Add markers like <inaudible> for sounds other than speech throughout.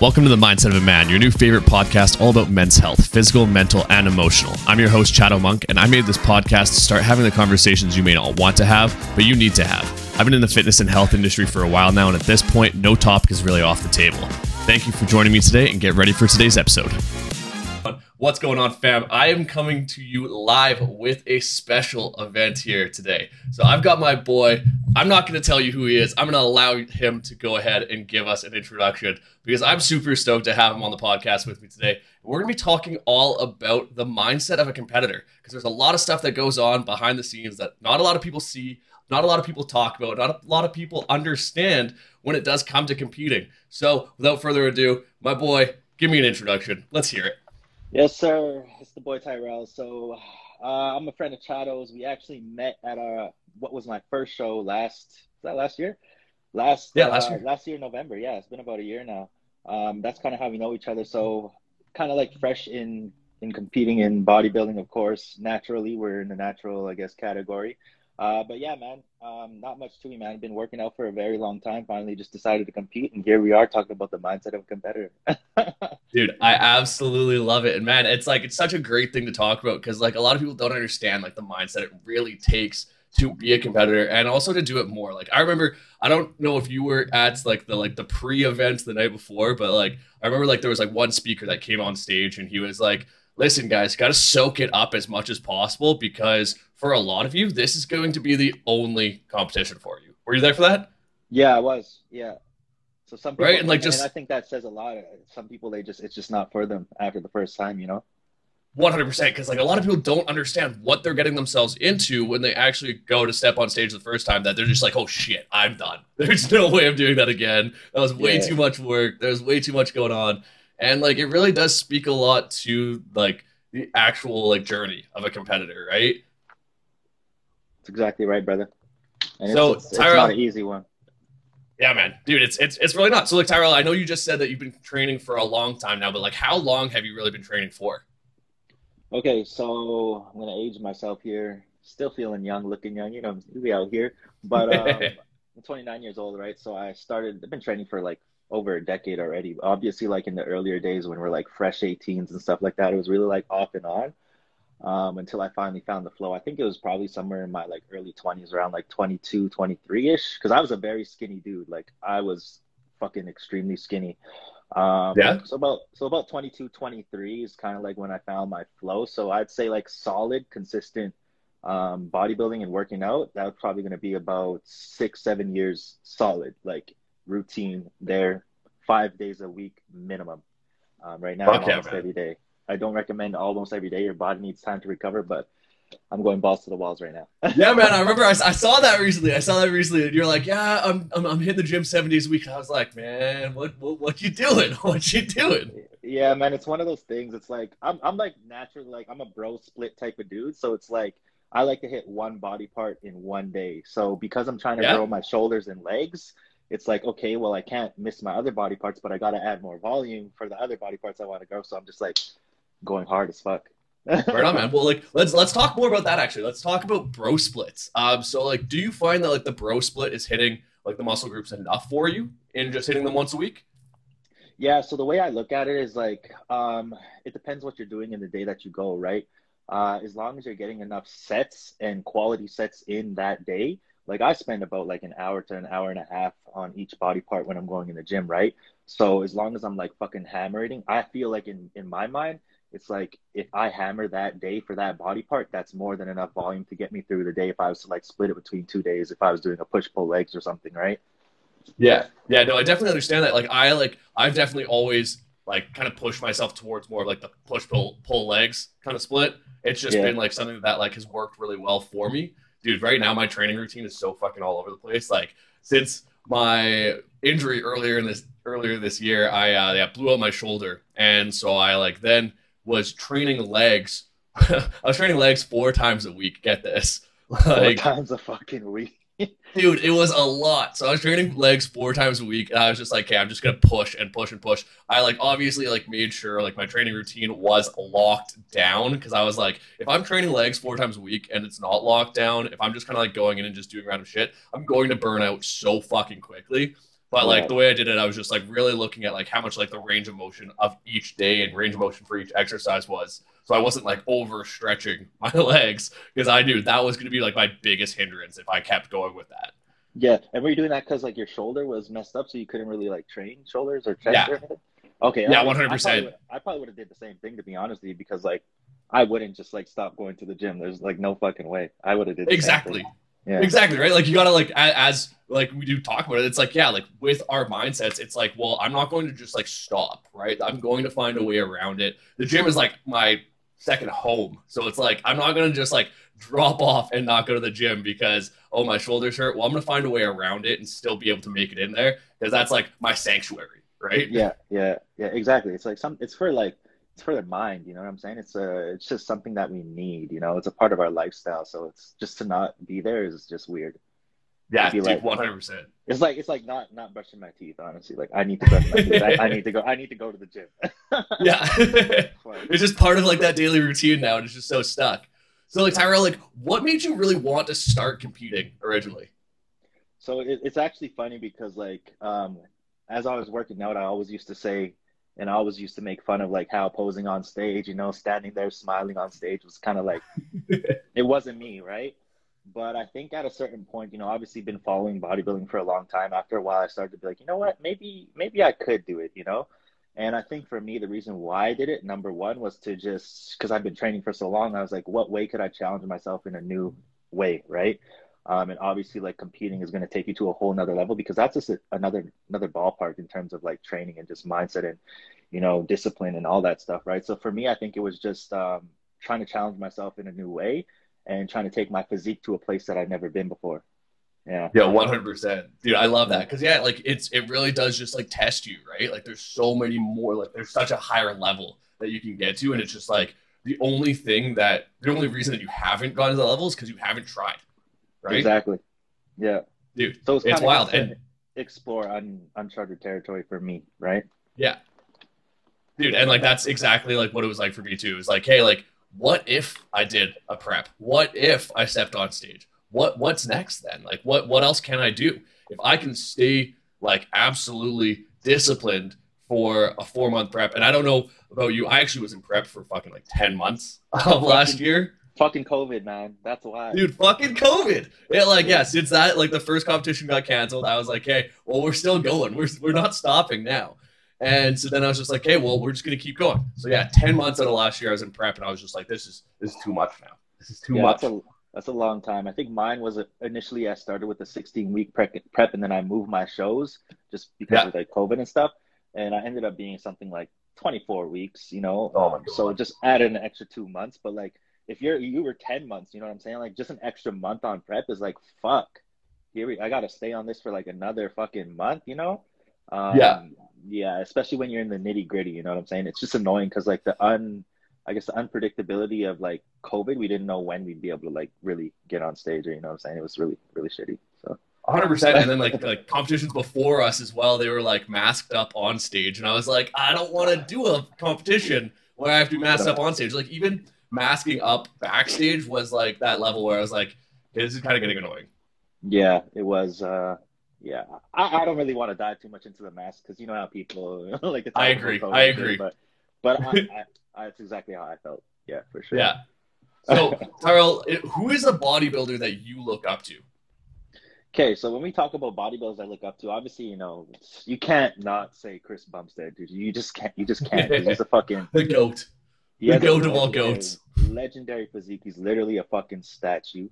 Welcome to the Mindset of a Man, your new favorite podcast all about men's health, physical, mental, and emotional. I'm your host, Chad Monk, and I made this podcast to start having the conversations you may not want to have, but you need to have. I've been in the fitness and health industry for a while now, and at this point, no topic is really off the table. Thank you for joining me today, and get ready for today's episode. What's going on, fam? I am coming to you live with a special event here today. So I've got my boy. I'm not going to tell you who he is. I'm going to allow him to go ahead and give us an introduction because I'm super stoked to have him on the podcast with me today. We're going to be talking all about the mindset of a competitor because there's a lot of stuff that goes on behind the scenes that not a lot of people see, not a lot of people talk about, not a lot of people understand when it does come to competing. So without further ado, my boy, give me an introduction. Let's hear it. Yes, sir. It's the boy Tyrell. So uh, I'm a friend of Chado's. We actually met at our what was my first show last that last year? Last yeah, last uh, year. Last year November. Yeah, it's been about a year now. Um, that's kind of how we know each other. So kind of like fresh in in competing in bodybuilding, of course. Naturally, we're in the natural, I guess, category. Uh, but yeah, man, um, not much to me, man. Been working out for a very long time. Finally, just decided to compete, and here we are talking about the mindset of a competitor. <laughs> Dude, I absolutely love it, and man, it's like it's such a great thing to talk about because like a lot of people don't understand like the mindset it really takes to be a competitor and also to do it more. Like I remember, I don't know if you were at like the like the pre-event the night before, but like I remember like there was like one speaker that came on stage and he was like listen, guys, got to soak it up as much as possible because for a lot of you, this is going to be the only competition for you. Were you there for that? Yeah, I was. Yeah. So some people, right, and like just, and I think that says a lot. Some people, they just, it's just not for them after the first time, you know. One hundred percent, because like a lot of people don't understand what they're getting themselves into when they actually go to step on stage the first time. That they're just like, "Oh shit, I'm done. <laughs> There's no way I'm doing that again. That was way yeah. too much work. There's way too much going on." And like it really does speak a lot to like the actual like journey of a competitor, right? That's exactly right, brother. And so it's, it's, Tyrell, it's not an easy one. Yeah, man, dude, it's it's it's really not. So like Tyrell, I know you just said that you've been training for a long time now, but like how long have you really been training for? Okay, so I'm gonna age myself here. Still feeling young, looking young. You know, we out here, but <laughs> um, I'm 29 years old, right? So I started. I've been training for like over a decade already. Obviously, like in the earlier days when we're like fresh 18s and stuff like that, it was really like off and on um, until I finally found the flow. I think it was probably somewhere in my like early 20s, around like 22, 23 ish, because I was a very skinny dude. Like I was fucking extremely skinny. Um, yeah. So about so about 22, 23 is kind of like when I found my flow. So I'd say like solid, consistent um, bodybuilding and working out. That was probably going to be about six, seven years solid. Like routine there five days a week minimum. Um, right now, I'm almost every day. I don't recommend almost every day. Your body needs time to recover, but I'm going balls to the walls right now. <laughs> yeah, man. I remember I, I, saw that recently. I saw that recently, and you're like, "Yeah, I'm, I'm, I'm hitting the gym seven days a week." I was like, "Man, what what what you doing? <laughs> What you doing?" Yeah, man. It's one of those things. It's like I'm I'm like naturally like I'm a bro split type of dude. So it's like I like to hit one body part in one day. So because I'm trying to yeah. grow my shoulders and legs, it's like okay well i can't miss my other body parts but i got to add more volume for the other body parts i want to grow. So i'm just like going hard as fuck. <laughs> Right on man. Well like let's let's talk more about that actually. Let's talk about bro splits. Um so like do you find that like the bro split is hitting like the muscle groups enough for you in just hitting them once a week? Yeah so the way i look at it is like um it depends what you're doing in the day that you go right? Uh as long as you're getting enough sets and quality sets in that day like I spend about like an hour to an hour and a half on each body part when I'm going in the gym, right? So as long as I'm like fucking hammering, I feel like in in my mind, it's like if I hammer that day for that body part, that's more than enough volume to get me through the day. If I was to like split it between two days, if I was doing a push pull legs or something, right? Yeah, yeah, no, I definitely understand that. Like I like I've definitely always like kind of pushed myself towards more like the push pull pull legs kind of split. It's just yeah. been like something that like has worked really well for me dude, right now my training routine is so fucking all over the place. Like since my injury earlier in this earlier this year, I uh, yeah, blew out my shoulder, and so I like then was training legs. <laughs> I was training legs four times a week. Get this, <laughs> like, four times a fucking week. Dude, it was a lot. So I was training legs four times a week, and I was just like, okay, I'm just gonna push and push and push. I like obviously like made sure like my training routine was locked down because I was like, if I'm training legs four times a week and it's not locked down, if I'm just kind of like going in and just doing random shit, I'm going to burn out so fucking quickly. But like the way I did it, I was just like really looking at like how much like the range of motion of each day and range of motion for each exercise was. So I wasn't like overstretching <laughs> my legs because I knew that was going to be like my biggest hindrance if I kept going with that. Yeah, and were you doing that because like your shoulder was messed up, so you couldn't really like train shoulders or chest yeah. or anything? Okay. Yeah, one hundred percent. I probably would have did the same thing to be honest with you because like I wouldn't just like stop going to the gym. There's like no fucking way. I would have did exactly. Yeah. Exactly right. Like you gotta like as like we do talk about it. It's like yeah, like with our mindsets, it's like well, I'm not going to just like stop. Right. I'm going to find a way around it. The gym is like my second home, so it's like I'm not going to just like drop off and not go to the gym because oh my shoulders hurt. Well, I'm going to find a way around it and still be able to make it in there because that's like my sanctuary. Right. Yeah. Yeah. Yeah. Exactly. It's like some. It's for like it's for the mind you know what i'm saying? It's a it's just something that we need you know? It's a part of our lifestyle so it's just to not be there is just weird. Yeah dude, like 100% it's like it's like not not brushing my teeth honestly. Like i need to brush my teeth. I, I, need to go i need to go to the gym. <laughs> Yeah. <laughs> It's just part of like that daily routine now and it's just so stuck. So like tyrell like what made you really want to start competing originally? So it, it's actually funny because like um as i was working out i always used to say and I always used to make fun of like how posing on stage, you know, standing there smiling on stage was kind of like <laughs> it wasn't me, right? But I think at a certain point, you know, obviously been following bodybuilding for a long time. After a while, I started to be like, you know what, maybe maybe I could do it, you know. And I think for me, the reason why I did it, number one, was to just because I've been training for so long. I was like, what way could I challenge myself in a new way, right? Um, and obviously, like competing is going to take you to a whole nother level because that's just a, another another ballpark in terms of like training and just mindset and you know discipline and all that stuff, right? So for me, I think it was just um, trying to challenge myself in a new way and trying to take my physique to a place that I've never been before. Yeah. Yeah, one hundred percent, dude. I love that because yeah, like it's it really does just like test you, right? Like there's so many more, like there's such a higher level that you can get to, and it's just like the only thing that the only reason that you haven't gone to the level is because you haven't tried right? Exactly. Yeah. Dude, so it's, it's wild and explore un, uncharted territory for me, right? Yeah. Dude, and like that's exactly like what it was like for me too. It's like, hey, like, what if I did a prep? What if I stepped on stage? What what's next then? Like what what else can I do? If I can stay like absolutely disciplined for a four month prep, and I don't know about you, I actually was in prep for fucking like 10 months <laughs> of last year. Fucking COVID, man. That's why. Dude, fucking COVID. Yeah, like, yeah, since that, like, the first competition got canceled, I was like, hey, well, we're still going. We're, we're not stopping now. And so then I was just like, hey, well, we're just going to keep going. So, yeah, 10 months out of last year, I was in prep, and I was just like, this is this is too much now. This is too yeah, much. That's a, that's a long time. I think mine was a, initially I started with a 16 week prep, prep, and then I moved my shows just because yeah. of like COVID and stuff. And I ended up being something like 24 weeks, you know. Oh so it just added an extra two months. But like, if you're you were 10 months you know what i'm saying? Like just an extra month on prep is like fuck. Here we, i gotta stay on this for like another fucking month you know? Um, yeah. yeah especially when you're in the nitty gritty you know what i'm saying? It's just annoying because like the un i guess the unpredictability of like covid we didn't know when we'd be able to like really get on stage or you know what i'm saying? It was really really shitty so. 100% and then like <laughs> like competitions before us as well they were like masked up on stage and i was like i don't want to do a competition where i have to mask up on stage. Like even masking up backstage was like that level where I was like, this is kind of getting annoying. Yeah, it was. uh Yeah, I, I don't really want to dive too much into the mask because you know how people <laughs> like. To I agree. I agree. But but I, <laughs> I, I, that's exactly how I felt. Yeah, for sure. Yeah. So <laughs> Tyrell, who is a bodybuilder that you look up to? Okay, so when we talk about bodybuilders I look up to, obviously, you know, you can't not say Chris Bumstead, dude. You just can't. You just can't. He's a fucking the goat. The goat of all goats. Legendary physique. He's literally a fucking statue.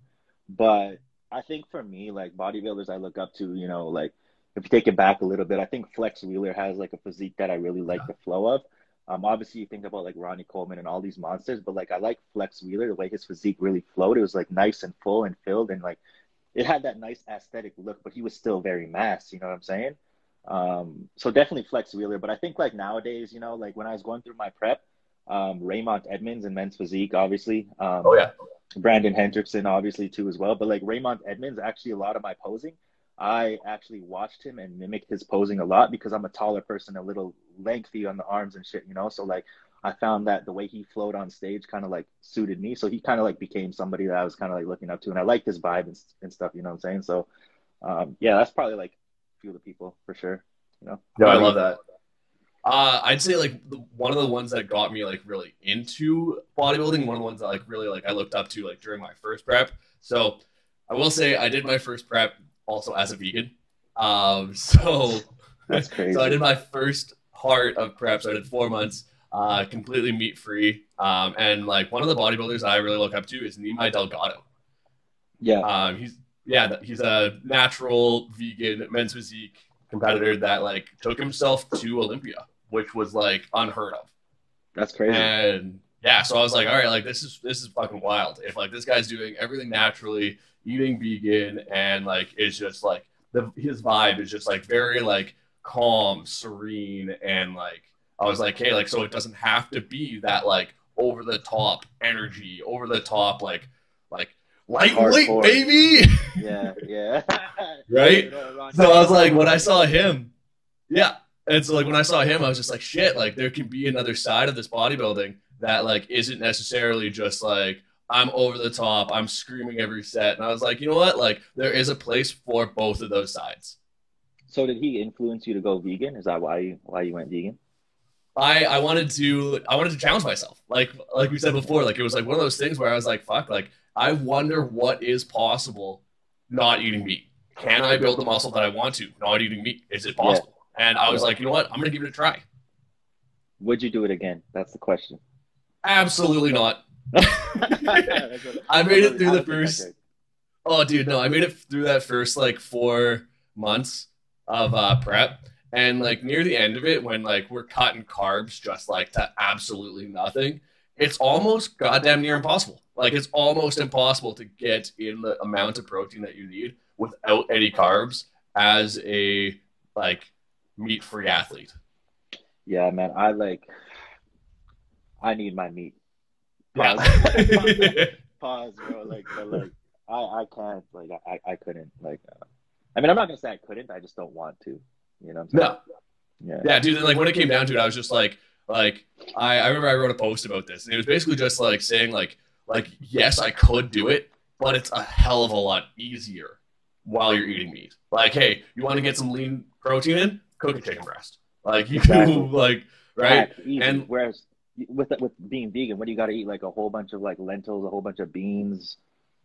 But I think for me, like bodybuilders I look up to, you know, like if you take it back a little bit, I think Flex Wheeler has like a physique that I really like yeah. the flow of. Um, obviously you think about like Ronnie Coleman and all these monsters, but like I like Flex Wheeler, the way his physique really flowed. It was like nice and full and filled and like it had that nice aesthetic look, but he was still very mass, you know what I'm saying? Um, so definitely Flex Wheeler. But I think like nowadays, you know, like when I was going through my prep, um, Raymont Edmonds and men's physique, obviously. Um, oh yeah. Brandon Hendrickson, obviously too as well. But like Raymont Edmonds, actually a lot of my posing, I actually watched him and mimicked his posing a lot because I'm a taller person, a little lengthy on the arms and shit, you know. So like I found that the way he flowed on stage kind of like suited me. So he kind of like became somebody that I was kind of like looking up to, and I liked his vibe and, and stuff. You know what I'm saying? So um, yeah, that's probably like a few of the people for sure. You know. No, I love that. Uh, I'd say like one of the ones that got me like really into bodybuilding, one of the ones that like really like I looked up to like during my first prep. So I will say I did my first prep also as a vegan. Um, <laughs> so <laughs> that's crazy. <laughs> so I did my first part of prep. So I did four months, uh, completely meat free. Um, and like one of the bodybuilders I really look up to is Nimai Delgado. Yeah. Um, he's yeah, he's a natural vegan men's physique competitor that like took himself to Olympia, which was like unheard of. That's crazy. And yeah, so I was like, all right, like this is this is fucking wild. If like this guy's doing everything naturally, eating vegan, and like it's just like the his vibe is just like very like calm, serene, and like I was like, hey, like so it doesn't have to be that like over the top energy, over the top like like lightweight, Hardcore. baby. yeah, yeah. <laughs> Right? <laughs> So I was like, when I saw him, yeah. And so like when I saw him, I was just like, shit, like there can be another side of this bodybuilding that like isn't necessarily just like I'm over the top, I'm screaming every set. And I was like, you know what? Like there is a place for both of those sides. So did he influence you to go vegan? Is that why you why you went vegan? I I wanted to I wanted to challenge myself. Like like we said before, like it was like one of those things where I was like, fuck, like I wonder what is possible not eating meat. Can I build the muscle that I want to not eating meat? Is it possible? And I was like, you know what? I'm gonna give it a try. Would you do it again? That's the question. Absolutely not. I <laughs> I made it through the first. Oh, dude, no, I made it through that first like four months of uh, prep, and like near the end of it, when like we're cutting carbs just like to absolutely nothing, it's almost goddamn near impossible. Like it's almost impossible to get in the amount of protein that you need without any carbs as a like meat-free athlete. Yeah, man. I like. I need my meat. Yeah. Pause, <laughs> Pause bro. <laughs> Like, but, like, I, I can't. Like, I, I couldn't. Like, uh, I mean, I'm not gonna say I couldn't. I just don't want to. You know. What I'm saying? no, Yeah. Yeah, dude. Like when it came down to it, I was just like, like I, I remember I wrote a post about this, and it was basically just like saying like, like yes, I could do it, but it's a hell of a lot easier while you're eating meat. Like, hey, you want to get some lean protein in? Cook a chicken breast. Like you Exactly. <laughs> like right. Packed. And- whereas with with being vegan, what do you got to eat? Like a whole bunch of like lentils, a whole bunch of beans.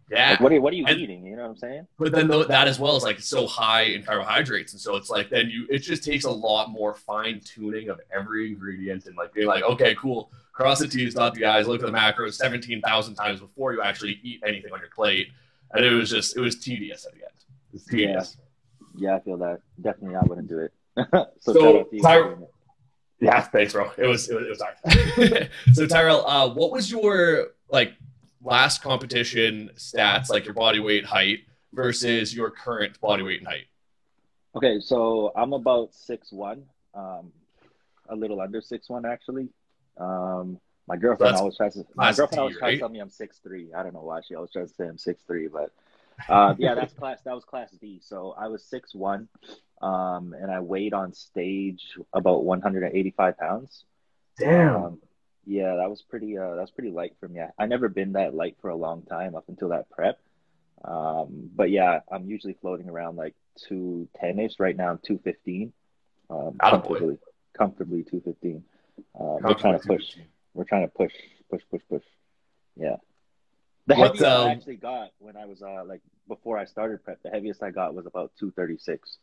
Yeah. Like, what are you, what are you And- eating? You know what I'm saying? but then though, that as well is like so high in carbohydrates, and so it's like then you it just takes a lot more fine tuning of every ingredient and like being like, okay, cool, cross the T's, dot the I's, look at the macros seventeen thousand times before you actually eat anything on your plate, and it was just it was tedious at the end. It was tedious. Yeah, I feel that. Definitely, I wouldn't do it. <laughs> so, So, shout out to you for Tyra- doing it. Yeah, thanks, bro. It was it was, it was hard. <laughs> so Tyrell, uh, what was your like last competition stats, like your body weight, height versus your current body weight and height? Okay, so I'm about six one, um, a little under six one actually. Um, my girlfriend That's always tries to. My class girlfriend D, always tries right? to tell me I'm six three. I don't know why she always tries to say I'm six three, but uh, <laughs> yeah, that's class. That was class D. So I was six one, um, and I weighed on stage about 185 pounds. Um, yeah, that was pretty. Uh, that was pretty light for me. I, I never been that light for a long time up until that prep. Um, but yeah, I'm usually floating around like two ten ish. Right now, I'm two fifteen. Um, Attaboy. comfortably, comfortably two fifteen. Uh, we're trying to push. We're trying to push, push, push, push. Yeah. The What, heaviest um, I actually got when I was uh like before I started prep, the heaviest I got was about two thirty six.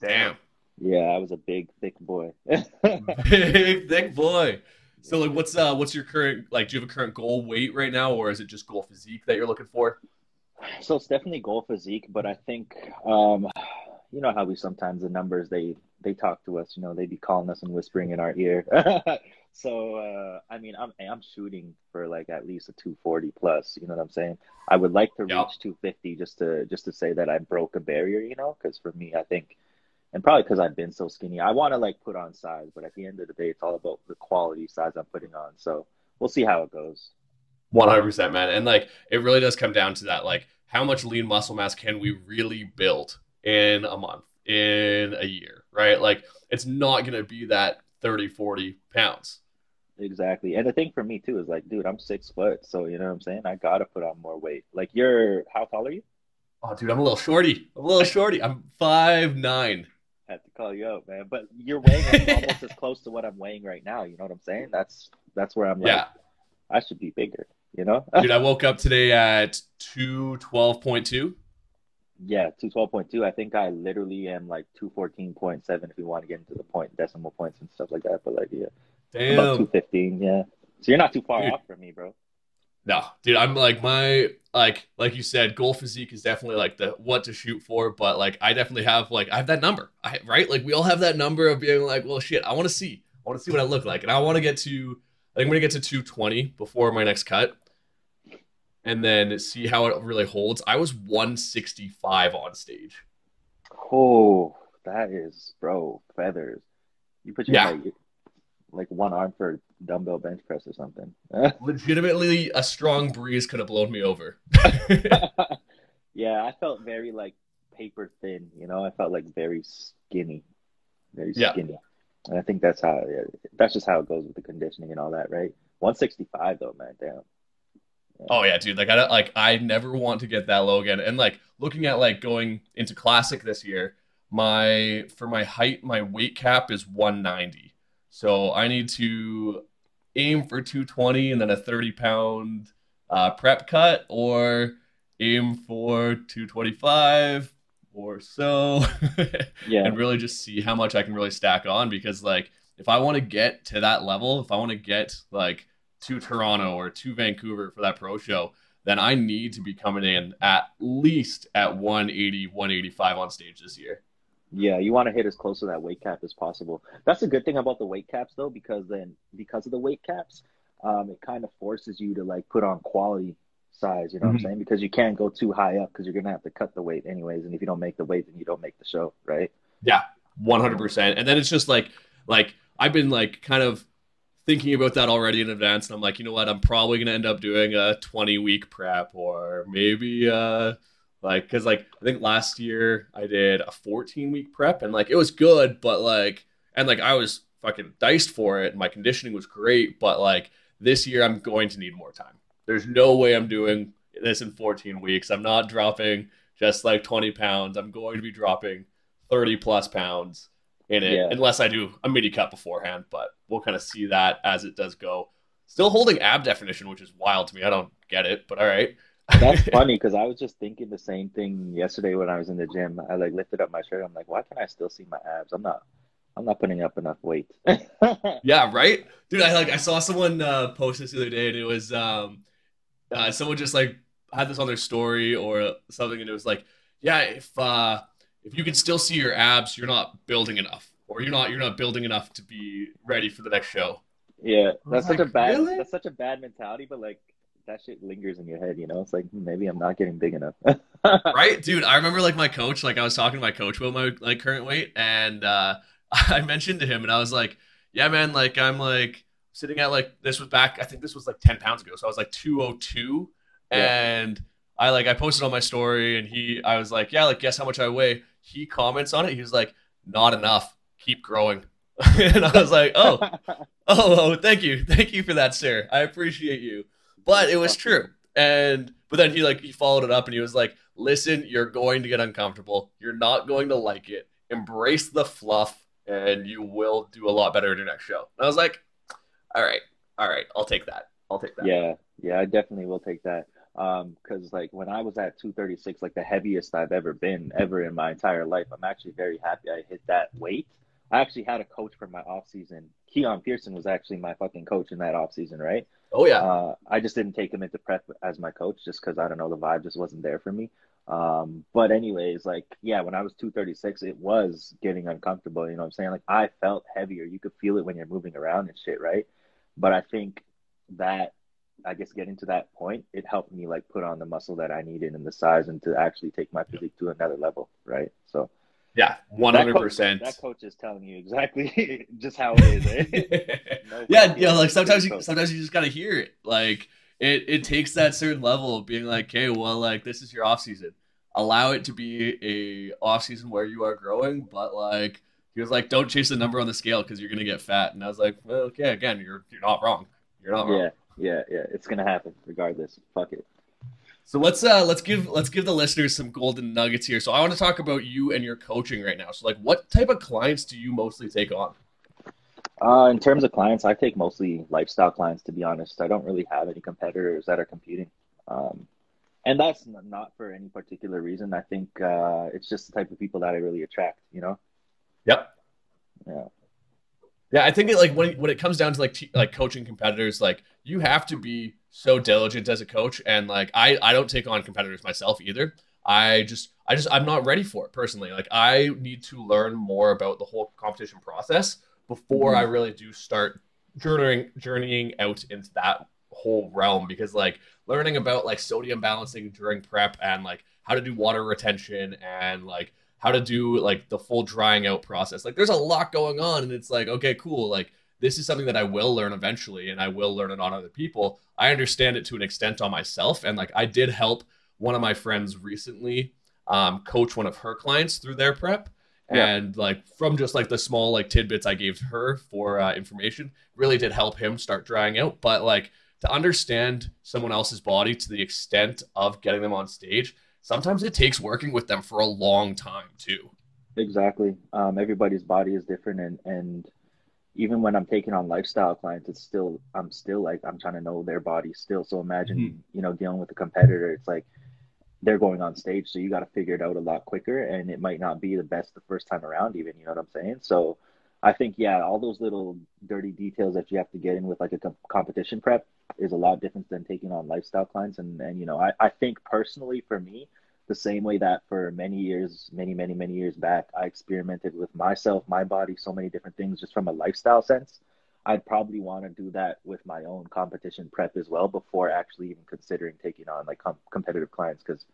Damn. Yeah, I was a big, thick boy. <laughs> Big thick boy. So like what's uh what's your current like do you have a current goal weight right now or is it just goal physique that you're looking for? So it's definitely goal physique, but I think um, you know how we sometimes the numbers they they talk to us. You know, they be calling us and whispering in our ear. <laughs> so uh, I mean, I'm I'm shooting for like at least a 240 plus. You know what I'm saying? I would like to reach Yeah. 250 just to just to say that I broke a barrier. You know, because for me, I think, and probably because I've been so skinny, I want to like put on size, but at the end of the day, it's all about the quality size I'm putting on. So we'll see how it goes. One hundred percent, man. And like it really does come down to that, like how much lean muscle mass can we really build in a month, in a year, right? Like it's not gonna be that 30, 40 pounds. Exactly. And the thing for me too is like, dude, I'm six foot, so you know what I'm saying? I gotta put on more weight. Like you're how tall are you? Oh dude, I'm a little shorty. I'm a little shorty. I'm five nine. I have to call you out, man. But you're weighing <laughs> almost as close to what I'm weighing right now. You know what I'm saying? That's that's where I'm like, Yeah. I should be bigger. You know? <laughs> Dude, I woke up today at 212.2. yeah, two twelve point two. I think I literally am like two fourteen point seven if you want to get into the point decimal points and stuff like that. But like, yeah, about two Damn. fifteen. Yeah. So you're not too far Dude. off from me, bro. No, dude, I'm like my like like you said, goal physique is definitely like the what to shoot for, but like I definitely have like I have that number. I right? Like we all have that number of being like, well shit, I want to see. I want to see what I look like. And I want to get to I think I'm gonna get to 220 before my next cut. And then see how it really holds. I was 165 on stage. Oh, that is, bro, feathers. You put your Yeah. like, like one arm for dumbbell bench press or something. <laughs> Legitimately a strong breeze could have blown me over. <laughs> yeah, I felt very like paper thin. You know, I felt like very skinny, very Yeah. skinny. And I think that's how. Yeah, that's just how it goes with the conditioning and all that, right? One sixty five though, man. Damn. Oh yeah, dude. Like I don't like I never want to get that low again. And like looking at like going into classic this year, my for my height, my weight cap is 190. So I need to aim for 220 and then a 30 pound uh, prep cut, or aim for 225 or so, <laughs> Yeah. and really just see how much I can really stack on. Because like if I want to get to that level, if I want to get like to Toronto or to Vancouver for that pro show, then I need to be coming in at least at 180, 185 on stage this year. Yeah, you want to hit as close to that weight cap as possible. That's a good thing about the weight caps, though, because then because of the weight caps, um, it kind of forces you to like put on quality size. You know what Mhm. I'm saying? Because you can't go too high up because you're gonna have to cut the weight anyways, and if you don't make the weight, then you don't make the show, right? Yeah, 100%. And then it's just like like I've been like kind of thinking about that already in advance and I'm like, you know what? I'm probably going to end up doing a 20 week prep or maybe uh like cuz like I think last year I did a 14 week prep and like it was good, but like and like I was fucking diced for it and my conditioning was great, but like this year I'm going to need more time. There's no way I'm doing this in 14 weeks. I'm not dropping just like 20 pounds. I'm going to be dropping 30 plus pounds in it Yeah. unless I do a mini cut beforehand, but we'll kind of see that as it does go. Still holding ab definition, which is wild to me. I don't get it, but all right. That's <laughs> funny because I was just thinking the same thing yesterday when I was in the gym. I like lifted up my shirt. I'm like, why can I still see my abs? I'm not. I'm not putting up enough weight. <laughs> Yeah, right, dude. I like I saw someone uh, post this the other day, and it was um, uh, someone just like had this on their story or something, and it was like, yeah, if uh, if you can still see your abs, you're not building enough, or you're not you're not building enough to be ready for the next show. yeah, that's such a bad. really? That's such a bad mentality, but like that shit lingers in your head. You know, it's like maybe I'm not getting big enough. <laughs> right dude i remember like my coach like i was talking to my coach about my like current weight and uh <laughs> i mentioned to him and i was like yeah man like i'm like sitting at like this was back i think this was like 10 pounds ago so i was like 202 Yeah. and i like i posted on my story and he i was like yeah like guess how much i weigh he comments on it he was like not enough keep growing <laughs> and i was like oh oh, oh, thank you, thank you for that, sir. I appreciate you. But it was true, and but then he like he followed it up and he was like, "Listen, you're going to get uncomfortable. You're not going to like it. Embrace the fluff, and you will do a lot better in your next show." And I was like, "All right, all right, I'll take that. I'll take that." Yeah, yeah, I definitely will take that. Um, because like when I was at 236, like the heaviest I've ever been ever in my entire life, I'm actually very happy I hit that weight. I actually had a coach for my off season. Keone Pearson was actually my fucking coach in that off season, right? Oh yeah. Uh, I just didn't take him into prep as my coach just because I don't know the vibe just wasn't there for me. Um, but anyways, like yeah, when I was 236, it was getting uncomfortable. You know what I'm saying? Like I felt heavier. You could feel it when you're moving around and shit, right? But I think that I guess getting to that point, it helped me like put on the muscle that I needed and the size and to actually take my physique to another level, right? So yeah, one hundred percent. That coach is telling you exactly <laughs> just how it is. Eh? <laughs> No yeah, fucking yeah. Like sometimes you coach. sometimes you just gotta hear it. Like it it takes that certain level of being like, okay, well, like this is your off season. Allow it to be a off season where you are growing, but like he was like, don't chase the number on the scale because you're gonna get fat. And I was like, well, okay, again, you're you're not wrong. You're not wrong. Yeah, yeah, yeah. It's gonna happen regardless. Fuck it. So let's uh let's give let's give the listeners some golden nuggets here. So I want to talk about you and your coaching right now. So like what type of clients do you mostly take on? Uh, in terms of clients, I take mostly lifestyle clients. To be honest, I don't really have any competitors that are competing, um, and that's not for any particular reason. I think uh, it's just the type of people that I really attract. You know. Yep. Yeah. Yeah, I think it like when when it comes down to like t- like coaching competitors, like you have to be so diligent as a coach, and like I I don't take on competitors myself either. I just I just I'm not ready for it personally. Like I need to learn more about the whole competition process before mm-hmm. I really do start journeying journeying out into that whole realm because like learning about like sodium balancing during prep and like how to do water retention and like how to do like the full drying out process. Like there's a lot going on and it's like, okay, cool. Like this is something that I will learn eventually and I will learn it on other people. I understand it to an extent on myself. And like I did help one of my friends recently um, coach one of her clients through their prep. Yeah. And like from just like the small like tidbits I gave her for uh, information really did help him start drying out. But like to understand someone else's body to the extent of getting them on stage, sometimes it takes working with them for a long time too. Exactly. Um, everybody's body is different, and and even when I'm taking on lifestyle clients, it's still I'm still like I'm trying to know their body still. So imagine mm-hmm. you know dealing with a competitor. It's like they're going on stage, so you got to figure it out a lot quicker, and it might not be the best the first time around. Even you know what I'm saying. So I think yeah, all those little dirty details that you have to get in with like a competition prep is a lot different than taking on lifestyle clients. And and you know, I, I think personally for me, the same way that for many years, many, many, many years back, I experimented with myself, my body, so many different things just from a lifestyle sense. I'd probably want to do that with my own competition prep as well before actually even considering taking on like com- competitive clients because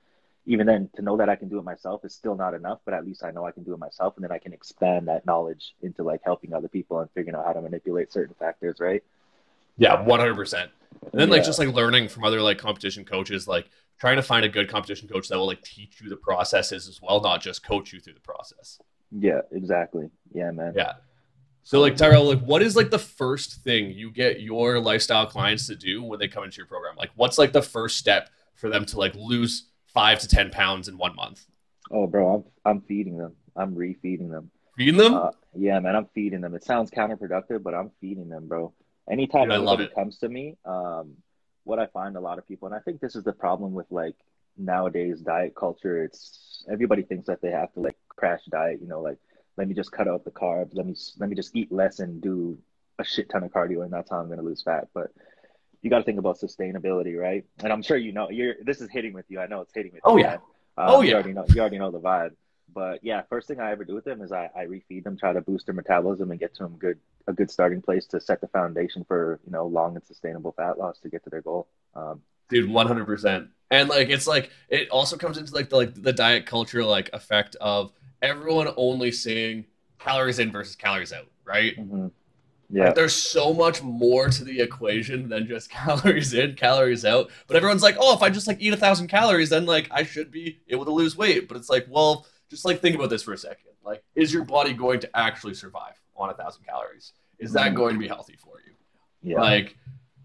even then to know that I can do it myself is still not enough, but at least I know I can do it myself and then I can expand that knowledge into like helping other people and figuring out how to manipulate certain factors, right? Yeah, 100%. And then yeah. like just like learning from other like competition coaches, like trying to find a good competition coach that will like teach you the processes as well, not just coach you through the process. Yeah, exactly. Yeah, man. Yeah. So like Tyrell, like what is like the first thing you get your lifestyle clients to do when they come into your program? Like what's like the first step for them to like lose five to ten pounds in one month? Oh, bro, I'm I'm feeding them. I'm refeeding them. Feeding them? Uh, yeah, man, I'm feeding them. It sounds counterproductive, but I'm feeding them, bro. Anytime Dude, anybody comes to me, um, what I find a lot of people, and I think this is the problem with like nowadays diet culture. It's everybody thinks that they have to like crash diet. You know, like let me just cut out the carbs. Let me let me just eat less and do a shit ton of cardio, and that's how I'm going to lose fat. But you got to think about sustainability, right? And I'm sure you know you're. This is hitting with you. I know it's hitting with oh, you. Oh yeah. Um, oh yeah. You already know. You already know the vibe. But yeah, first thing I ever do with them is I, I refeed them, try to boost their metabolism and get to them good a good starting place to set the foundation for you know long and sustainable fat loss to get to their goal. Um, Dude, one hundred percent. And like it's like it also comes into like the like the diet culture like effect of everyone only seeing calories in versus calories out, right? Mm-hmm. Yeah. Like, there's so much more to the equation than just <laughs> calories in, calories out. But everyone's like, oh, if I just like eat a thousand calories, then like I should be able to lose weight. But it's like, well, just like think about this for a second. Like, is your body going to actually survive on a thousand calories? Is that mm-hmm. going to be healthy for you? Yeah. Like,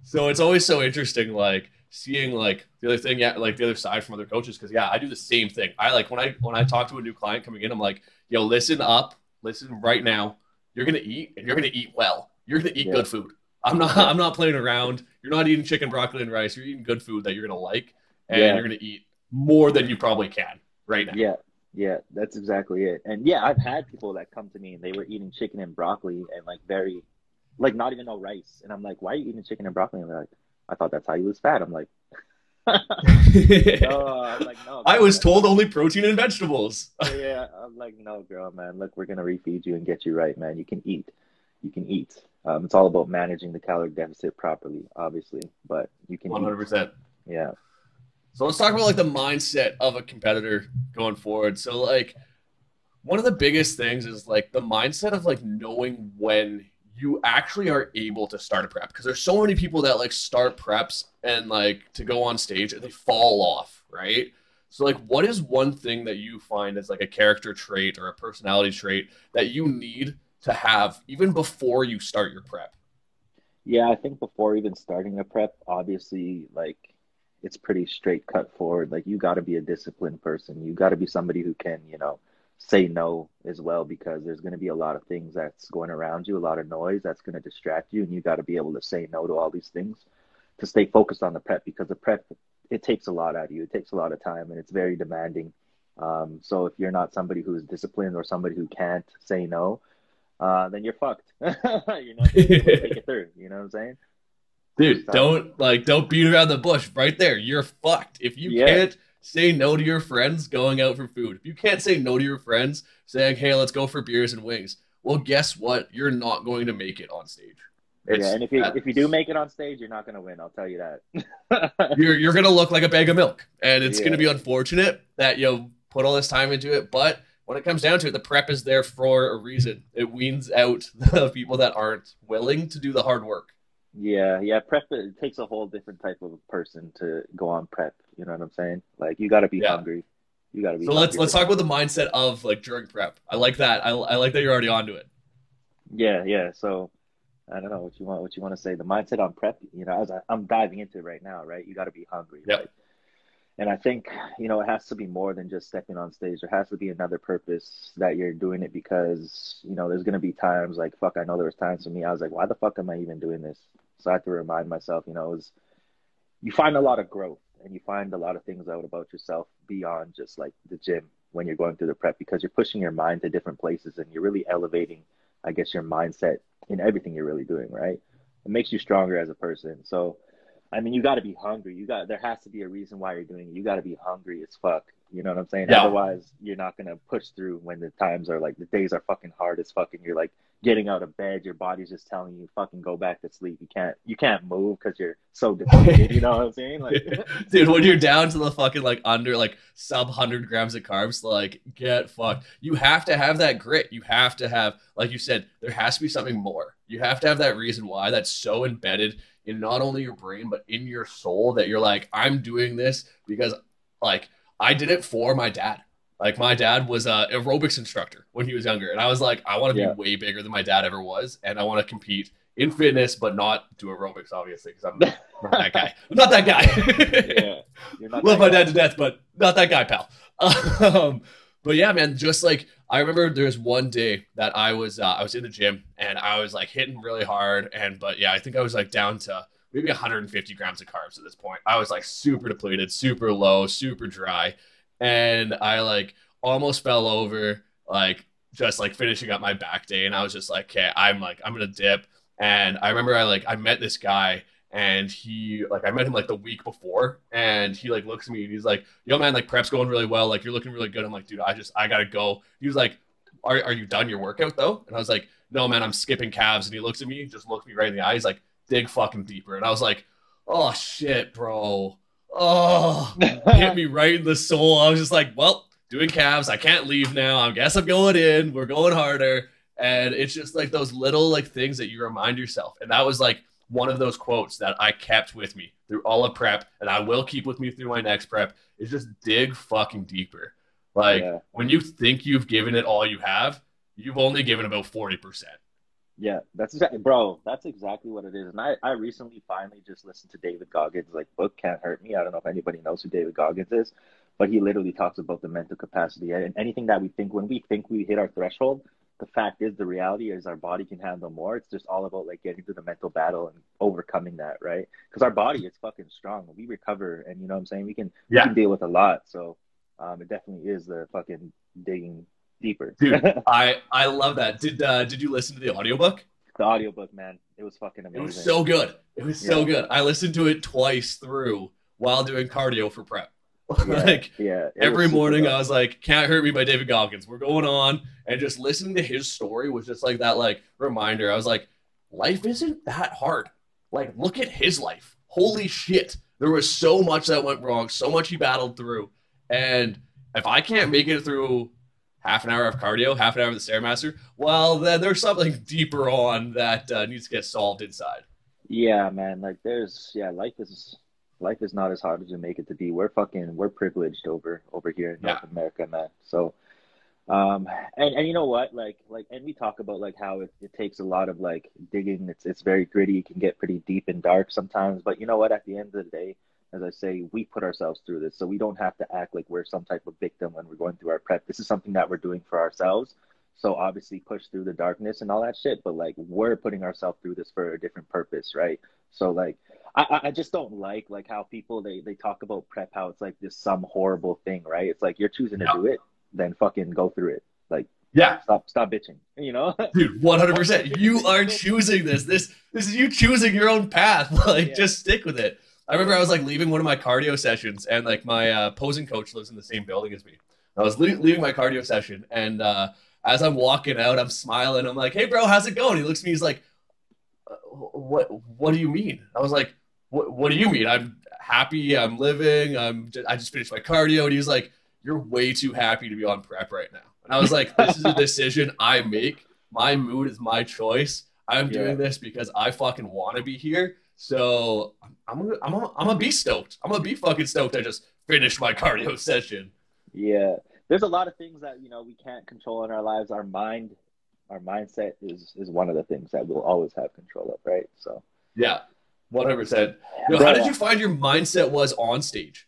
so it's always so interesting, like seeing like the other thing, yeah, like the other side from other coaches. Cause yeah, I do the same thing. I like when I when I talk to a new client coming in, I'm like, yo, listen up, listen right now. You're gonna eat and you're gonna eat well. You're gonna eat yeah. good food. I'm not I'm not playing around. You're not eating chicken, broccoli, and rice. You're eating good food that you're gonna like, and yeah. you're gonna eat more than you probably can right now. Yeah. Yeah, that's exactly it. And yeah, I've had people that come to me and they were eating chicken and broccoli and like very, like not even no rice. And I'm like, why are you eating chicken and broccoli? And they're like, I thought that's how you lose fat. I'm like, <laughs> no, I'm like, no. <laughs> I was told only protein and vegetables. <laughs> yeah, I'm like, no, girl, man. Look, we're gonna refeed you and get you right, man. You can eat. You can eat. Um, it's all about managing the calorie deficit properly, obviously, but you can. One hundred percent. Yeah. So let's talk about like the mindset of a competitor going forward. So like one of the biggest things is like the mindset of like knowing when you actually are able to start a prep because there's so many people that like start preps and like to go on stage and they fall off, right? So like what is one thing that you find as like a character trait or a personality trait that you need to have even before you start your prep? Yeah, I think before even starting a prep, obviously like it's pretty straight cut forward. Like you got to be a disciplined person. You got to be somebody who can, you know, say no as well because there's going to be a lot of things that's going around you, a lot of noise that's going to distract you, and you got to be able to say no to all these things to stay focused on the prep because the prep it takes a lot out of you. It takes a lot of time and it's very demanding. Um, so if you're not somebody who's disciplined or somebody who can't say no, uh, then you're fucked. you're not take it through. You know what I'm saying? Dude, don't like don't beat around the bush. Right there, you're fucked. If you yeah. can't say no to your friends going out for food, if you can't say no to your friends saying, "Hey, let's go for beers and wings," well, guess what? You're not going to make it on stage. It's, yeah, and if you if you do make it on stage, you're not going to win. I'll tell you that. <laughs> you're you're going to look like a bag of milk, and it's yeah. going to be unfortunate that you put all this time into it. But when it comes down to it, the prep is there for a reason. It weans out <laughs> the people that aren't willing to do the hard work. Yeah, yeah. Prep it takes a whole different type of person to go on prep. You know what I'm saying? Like you got to be yeah. hungry. You got to be. So let's let's talk about the mindset of like during prep. I like that. I, I like that you're already onto it. Yeah, yeah. So I don't know what you want. What you want to say? The mindset on prep. You know, as I, am diving into it right now, right? You got to be hungry. Yeah. Right? And I think, you know, it has to be more than just stepping on stage. There has to be another purpose that you're doing it because, you know, there's going to be times like, fuck, I know there was times for me, I was like, why the fuck am I even doing this? So I have to remind myself, you know, is you find a lot of growth and you find a lot of things out about yourself beyond just like the gym when you're going through the prep because you're pushing your mind to different places and you're really elevating, I guess, your mindset in everything you're really doing, right? It makes you stronger as a person. So, I mean, you got to be hungry. You got there has to be a reason why you're doing it. You got to be hungry as fuck. You know what I'm saying? Yeah. Otherwise, you're not gonna push through when the times are like the days are fucking hard as fucking. You're like getting out of bed, your body's just telling you fucking go back to sleep. You can't you can't move because you're so <laughs> depleted. you know what I'm saying? Like, <laughs> dude, when you're down to the fucking like under like sub hundred grams of carbs, like get fucked. You have to have that grit. You have to have, like you said, there has to be something more. You have to have that reason why that's so embedded in not only your brain but in your soul that you're like, I'm doing this because like I did it for my dad. Like my dad was a aerobics instructor when he was younger, and I was like, I want to yeah. be way bigger than my dad ever was, and I want to compete in fitness, but not do aerobics, obviously, because I'm not that guy. I'm <laughs> not that guy. yeah, <laughs> love my dad to death, but not that guy, pal. <laughs> Um, but yeah, man, just like I remember, there was one day that I was uh, I was in the gym and I was like hitting really hard, and but yeah, I think I was like down to maybe 150 grams of carbs at this point. I was like super depleted, super low, super dry and I like almost fell over, like just like finishing up my back day, and I was just like, okay, I'm like I'm gonna dip. And I remember I like I met this guy and he like I met him like the week before and he like looks at me and he's like, yo man, like prep's going really well, like you're looking really good. I'm like, dude, I just I gotta go. He was like, Are are you done your workout though? And I was like, No man, I'm skipping calves. And he looks at me, just looks me right in the eyes, like, dig fucking deeper. And I was like, Oh shit, bro oh, <laughs> hit me right in the soul. I was just like, well, doing calves. I can't leave now. I guess I'm going in. We're going harder. And it's just like those little like things that you remind yourself. And that was like one of those quotes that I kept with me through all of prep, and I will keep with me through my next prep. Is just dig fucking deeper. Like yeah. when you think you've given it all you have, you've only given about forty percent. Yeah, that's exactly, bro. That's exactly what it is. And I, I recently finally just listened to David Goggins' like book "Can't Hurt Me." I don't know if anybody knows who David Goggins is, but he literally talks about the mental capacity and anything that we think when we think we hit our threshold. The fact is, the reality is our body can handle more. It's just all about like getting through the mental battle and overcoming that, right? Because our body is fucking strong. We recover, and you know what I'm saying. We can yeah. we can deal with a lot. So um, it definitely is the fucking digging deeper. Dude, <laughs> I I love that. Did uh, did you listen to the audiobook? The audiobook, man. It was fucking amazing. It was so good. It was yeah. so good. I listened to it twice through while doing cardio for prep. <laughs> Like yeah, every morning I was like, Can't Hurt Me by David Goggins. We're going on. And just listening to his story was just like that like reminder. I was like, life isn't that hard. Like, look at his life. Holy shit. There was so much that went wrong, so much he battled through. And if I can't make it through half an hour of cardio, half an hour of the Stairmaster, well, then there's something deeper on that uh, needs to get solved inside. Yeah, man. Like there's, yeah, life is life is not as hard as you make it to be. We're fucking, we're privileged over over here in North America, man. So, um, and and you know what, like like, and we talk about like how it, it takes a lot of like digging. It's it's very gritty. It can get pretty deep and dark sometimes, but you know what? At the end of the day, as I say, we put ourselves through this. So we don't have to act like we're some type of victim when we're going through our prep. This is something that we're doing for ourselves. So obviously push through the darkness and all that shit, but like we're putting ourselves through this for a different purpose, right? So like I, I just don't like like how people they, they talk about prep how it's like this some horrible thing, right? It's like you're choosing to yeah. do it, then fucking go through it. Like yeah, stop stop bitching. You know, <laughs> dude, one hundred percent. You are choosing this. This this is you choosing your own path. <laughs> Like yeah. just stick with it. I remember I was like leaving one of my cardio sessions, and like my uh, posing coach lives in the same building as me. I was le- leaving my cardio session, and uh, as I'm walking out, I'm smiling. I'm like, "Hey, bro, how's it going?" He looks at me. He's like, uh, "What? What do you mean?" I was like, "What? What do you mean? I'm happy. I'm living. I'm. Just, I just finished my cardio." And he's like, "You're way too happy to be on prep right now." And I was like, "This is a <laughs> decision I make. My mood is my choice. I'm doing yeah. this because I fucking want to be here." So I'm gonna, I'm gonna, I'm gonna be stoked. I'm gonna be fucking stoked. I just finished my cardio <laughs> session. Yeah, there's a lot of things that you know we can't control in our lives. Our mind, our mindset is is one of the things that we'll always have control of, right? So yeah, one hundred percent. How did you find your mindset was on stage?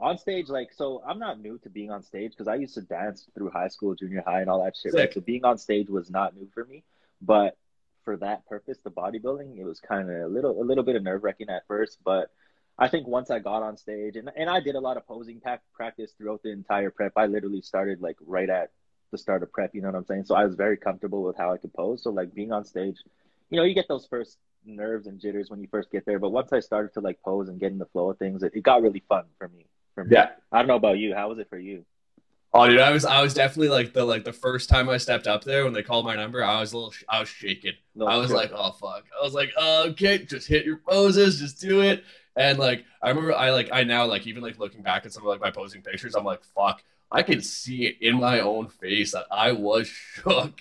On stage, like so, I'm not new to being on stage because I used to dance through high school, junior high, and all that shit. Right? So being on stage was not new for me, but for that purpose, the bodybuilding, it was kind of a little a little bit of nerve wracking at first, but I think once I got on stage and and I did a lot of posing practice throughout the entire prep. I literally started like right at the start of prep. You know what I'm saying? So I was very comfortable with how I could pose. So like being on stage, you know, you get those first nerves and jitters when you first get there, but once I started to like pose and get in the flow of things, it, it got really fun for me. For me. Yeah. I don't know about you. How was it for you? Oh, dude, I was I was definitely like the like the first time I stepped up there when they called my number, I was a little I was shaking. No, I was sure. like, oh fuck. I was like, oh, okay, just hit your poses, just do it. And like I remember I like I now like even like looking back at some of like my posing pictures, I'm like, fuck, I can see it in my own face that I was shook.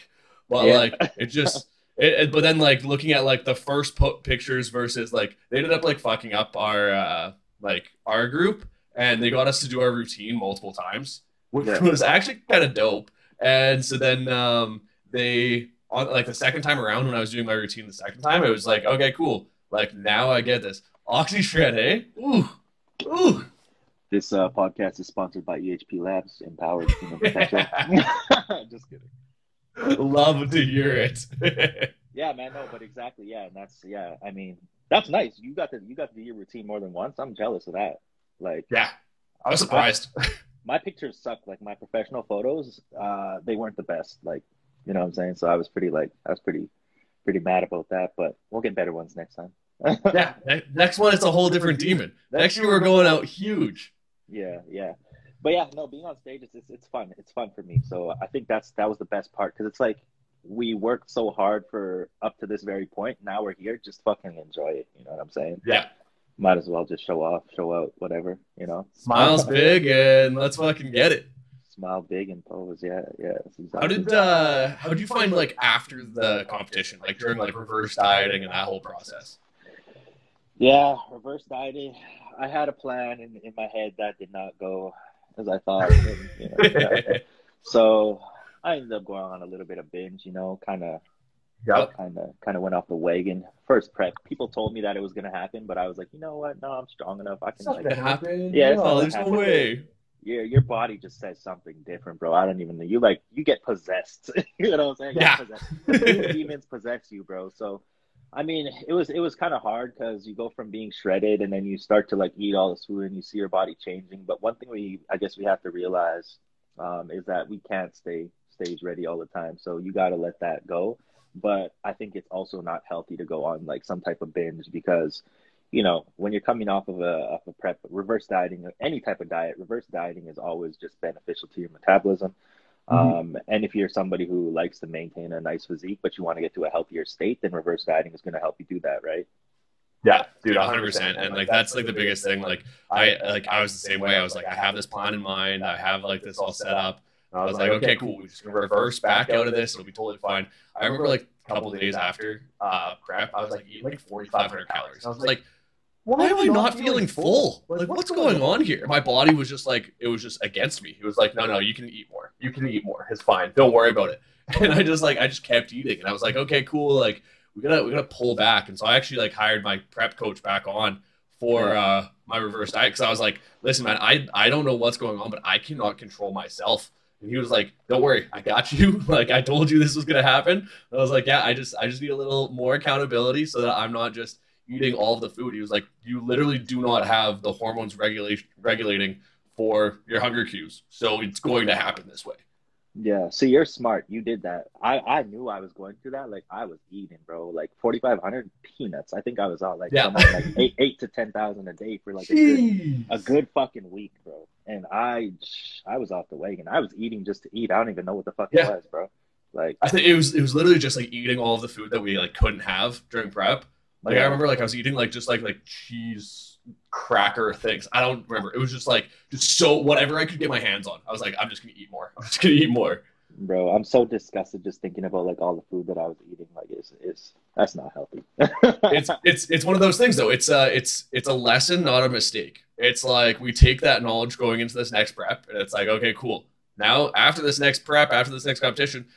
But yeah. like it just <laughs> it, it, but then like looking at like the first po- pictures versus like they ended up like fucking up our uh like our group and they got us to do our routine multiple times which yeah. was actually kind of dope. And so then um, they on like the second time around when I was doing my routine the second time, it was like, okay, cool. Like now I get this. OxyShred, eh? Ooh. Ooh. This uh, podcast is sponsored by EHP Labs, empowered human <laughs> potential. <laughs> <laughs> Just kidding. Love to hear it. yeah, man. No, but exactly. Yeah, and that's yeah. I mean, that's nice. You got to you got to do your routine more than once. I'm jealous of that. Like, yeah, I was surprised. I, my pictures suck. Like my professional photos, uh, they weren't the best. Like, you know what I'm saying? So I was pretty like I was pretty pretty mad about that. But we'll get better ones next time. yeah, <laughs> next one it's a whole different demon. Next year we're going out huge. Yeah, yeah, but yeah, no, being on stage it's it's fun. It's fun for me. So I think that's that was the best part because it's like we worked so hard for up to this very point. Now we're here. Just fucking enjoy it. You know what I'm saying? Yeah might as well just show off, show out, whatever, you know. Smiles big and let's fucking get it. Smile big and pose, yeah, yeah. Exactly how did uh how did you find like after the competition, like during like reverse dieting and that whole process? Yeah, reverse dieting. I had a plan in in my head that did not go as I thought. and, you know, <laughs> so I ended up going on a little bit of binge, you know, kind of Yep. Kind of kind of went off the wagon. First prep, people told me that it was gonna happen, but I was like, you know what? No, I'm strong enough. I can. It's not like, gonna happen. Yeah, no, there's no way. Yeah, your body just says something different, bro. I don't even know. You like you get possessed. <laughs> you know what I'm saying? Yeah. demons possess you, bro. So, I mean, it was it was kind of hard because you go from being shredded and then you start to like eat all this food and you see your body changing. But one thing we, I guess, we have to realize um, is that we can't stay stage ready all the time. So you got to let that go but I think it's also not healthy to go on like some type of binge because, you know, when you're coming off of a, of a prep, reverse dieting, any type of diet, reverse dieting is always just beneficial to your metabolism. Mm-hmm. Um, and if you're somebody who likes to maintain a nice physique, but you want to get to a healthier state, then reverse dieting is going to help you do that, right? Yeah, dude, 100. percent And like that's like the biggest thing. Like I like I was the same way. I was like, I have this plan in mind. I have like this all set up. I was like, okay, cool. We're just gonna reverse back out of this. It'll be totally fine. I remember like a couple days after uh, prep, I was like eating like 4,500 calories. I was like, why am I not feeling full? Like, what's going on here? My body was just like, it was just against me. It was like, no, no, you can eat more. You can eat more. It's fine. Don't worry about it. <laughs> And I just like, I just kept eating, and I was like, okay, cool. Like, we gotta, we gotta pull back. And so I actually like hired my prep coach back on for uh, my reverse diet because I was like, listen, man, I I don't know what's going on, but I cannot control myself. And he was like, "Don't worry, I got <laughs> you. like I told you this was gonna happen." I was like, "Yeah, I just I just need a little more accountability so that I'm not just eating all of the food." He was like, "You literally do not have the hormones regulation regulating for your hunger cues, so it's going to happen this way." Yeah, so you're smart. You did that. I I knew I was going through that. Like I was eating, bro. Like forty five hundred peanuts. I think I was out like Yeah. like eight eight to ten thousand a day for like a good, a good fucking week, bro. And I I was off the wagon. I was eating just to eat. I don't even know what the fuck Yeah. it was, bro. Like I think it was it was literally just like eating all of the food that we like couldn't have during prep. Like I remember like I was eating like just like like cheese cracker things. I don't remember. It was just like just so whatever I could get my hands on. I was like, I'm just gonna eat more. I'm just gonna eat more. bro, I'm so disgusted just thinking about like all the food that I was eating. Like it's it's that's not healthy. <laughs> It's it's it's one of those things though. It's uh it's it's a lesson, not a mistake. It's like we take that knowledge going into this next prep, and it's like, okay, cool. Now after this next prep, after this next competition,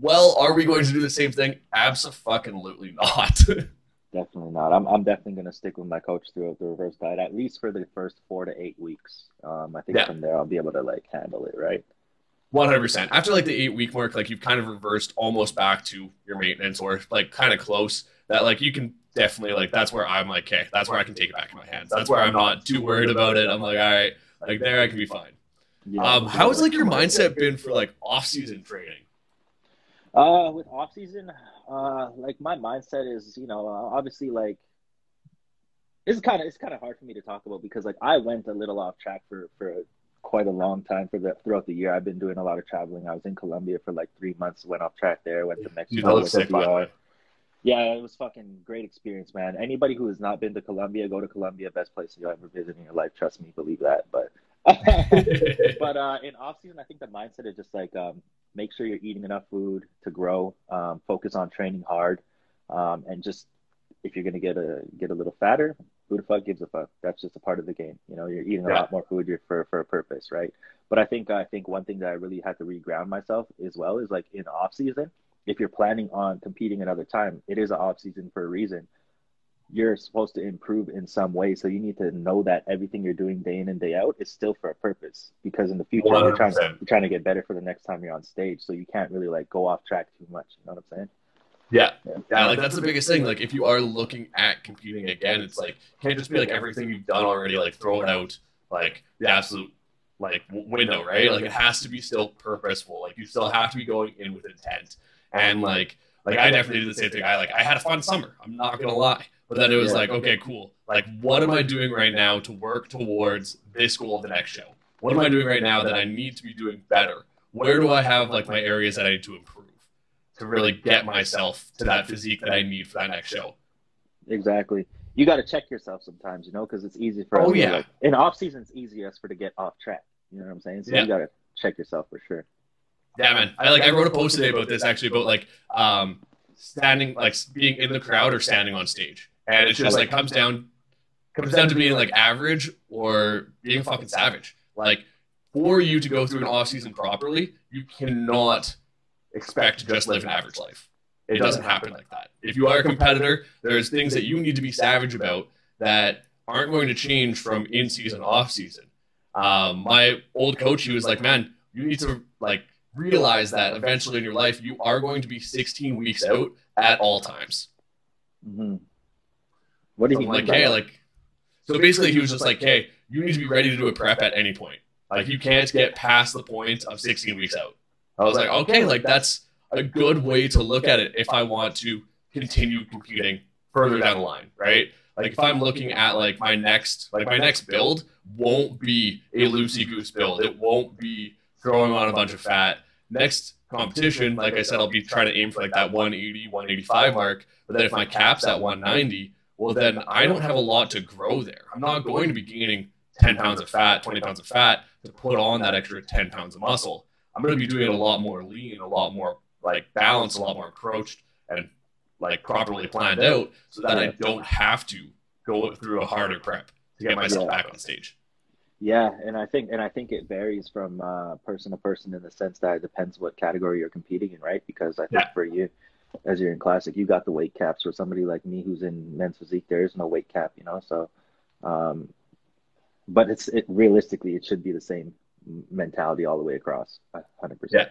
well, are we going to do the same thing? Absolutely not. <laughs> Definitely not. I'm I'm definitely gonna stick with my coach throughout the reverse diet at least for the first four to eight weeks. Um, I think Yeah. from there I'll be able to like handle it, right? One hundred percent. After like the eight week mark, like you've kind of reversed almost back to your maintenance, or like kind of close. That like you can definitely like that's where I'm like, okay, that's where I can take it back in my hands. That's where I'm not too worried about it. I'm like, all right, like there I can be fine. Yeah. Um, how has like your mindset been for like off season training? Uh, with off season, uh, like my mindset is, you know, uh, obviously like it's kind of it's kind of hard for me to talk about because like I went a little off track for for quite a long time for the throughout the year. I've been doing a lot of traveling. I was in Colombia for like three months. Went off track there. Went to Mexico. that went to sick, by the DR. way. Yeah, it was fucking great experience, man. Anybody who has not been to Colombia, go to Colombia. Best place you'll ever visit in your life. Trust me, believe that. But <laughs> <laughs> but uh, in off season, I think the mindset is just like um, make sure you're eating enough food to grow. Um, focus on training hard, um, and just if you're gonna get a get a little fatter, who the fuck gives a fuck? That's just a part of the game. You know, you're eating a Yeah. lot more food for for a purpose, right? But I think I think one thing that I really had to reground myself as well is like in off season, if you're planning on competing another time, it is an off season for a reason. You're supposed to improve in some way, so you need to know that everything you're doing day in and day out is still for a purpose. Because in the future, you're trying, 100%. you're trying to get better for the next time you're on stage, so you can't really like go off track too much. You know what I'm saying? Yeah. Yeah, like that's the biggest thing. Like if you are looking at competing again, it's like can't just be like everything you've done already, like throw it out like the absolute like w- window, right? Like it has to be still purposeful. Like you still have to be going in with intent. And like like I definitely did the same thing. I like I had a fun summer. I'm not gonna lie. But then it was Yeah. like, okay, cool. Like what am I doing right now to work towards this goal of the next show? What am I doing right now that I need to be doing better? Where do I have like my areas that I need to improve to really get myself to that physique that I need for that next show? Exactly. You got to check yourself sometimes, you know, because it's easy for Oh, us to, yeah. like, in off season. It's easiest for to get off track. You know what I'm saying? So Yeah. you got to check yourself for sure. Yeah, man. I like I wrote a post today about this actually about like um standing like being in the crowd or standing on stage. And it's just like comes down comes down to being like average or being a fucking savage. Like for you to go through an off season properly, you cannot expect to just live an average life. It doesn't happen like that. If you are a competitor, there's things that you need to be savage about that aren't going to change from in season off season. Um, my old coach, he was like, "Man, you need to like realize that eventually in your life you are going to be 16 weeks out at all times." hmm What did So mean like, "Hey, that? like." So basically, he was just like, "Hey, you need to be ready to do a prep at any point. Like, you can't get past the point of 16 weeks out." I was like, "Okay, like that's a good way to look at it if I want to continue competing further down the line, right?" Like if I'm looking at like my next like my next build won't be a loosey goose build. It won't be throwing on a bunch of fat. Next competition, like I said, I'll be trying to aim for like that 180, 185 mark. But then if my cap's at 190, well then I don't have a lot to grow there. I'm not going to be gaining 10 pounds of fat, 20 pounds of fat to put on that extra 10 pounds of muscle. I'm going to be doing a lot more lean, a lot more like balanced, a lot more approached, and like properly planned out so that I don't have to go through a harder prep to get myself back on stage. Yeah, and I think and I think it varies from uh, person to person in the sense that it depends what category you're competing in, right? Because I think Yeah. for you, as you're in classic, you got the weight caps. For somebody like me who's in men's physique, there is no weight cap, you know. So Um, but it's it realistically it should be the same mentality all the way across, hundred percent.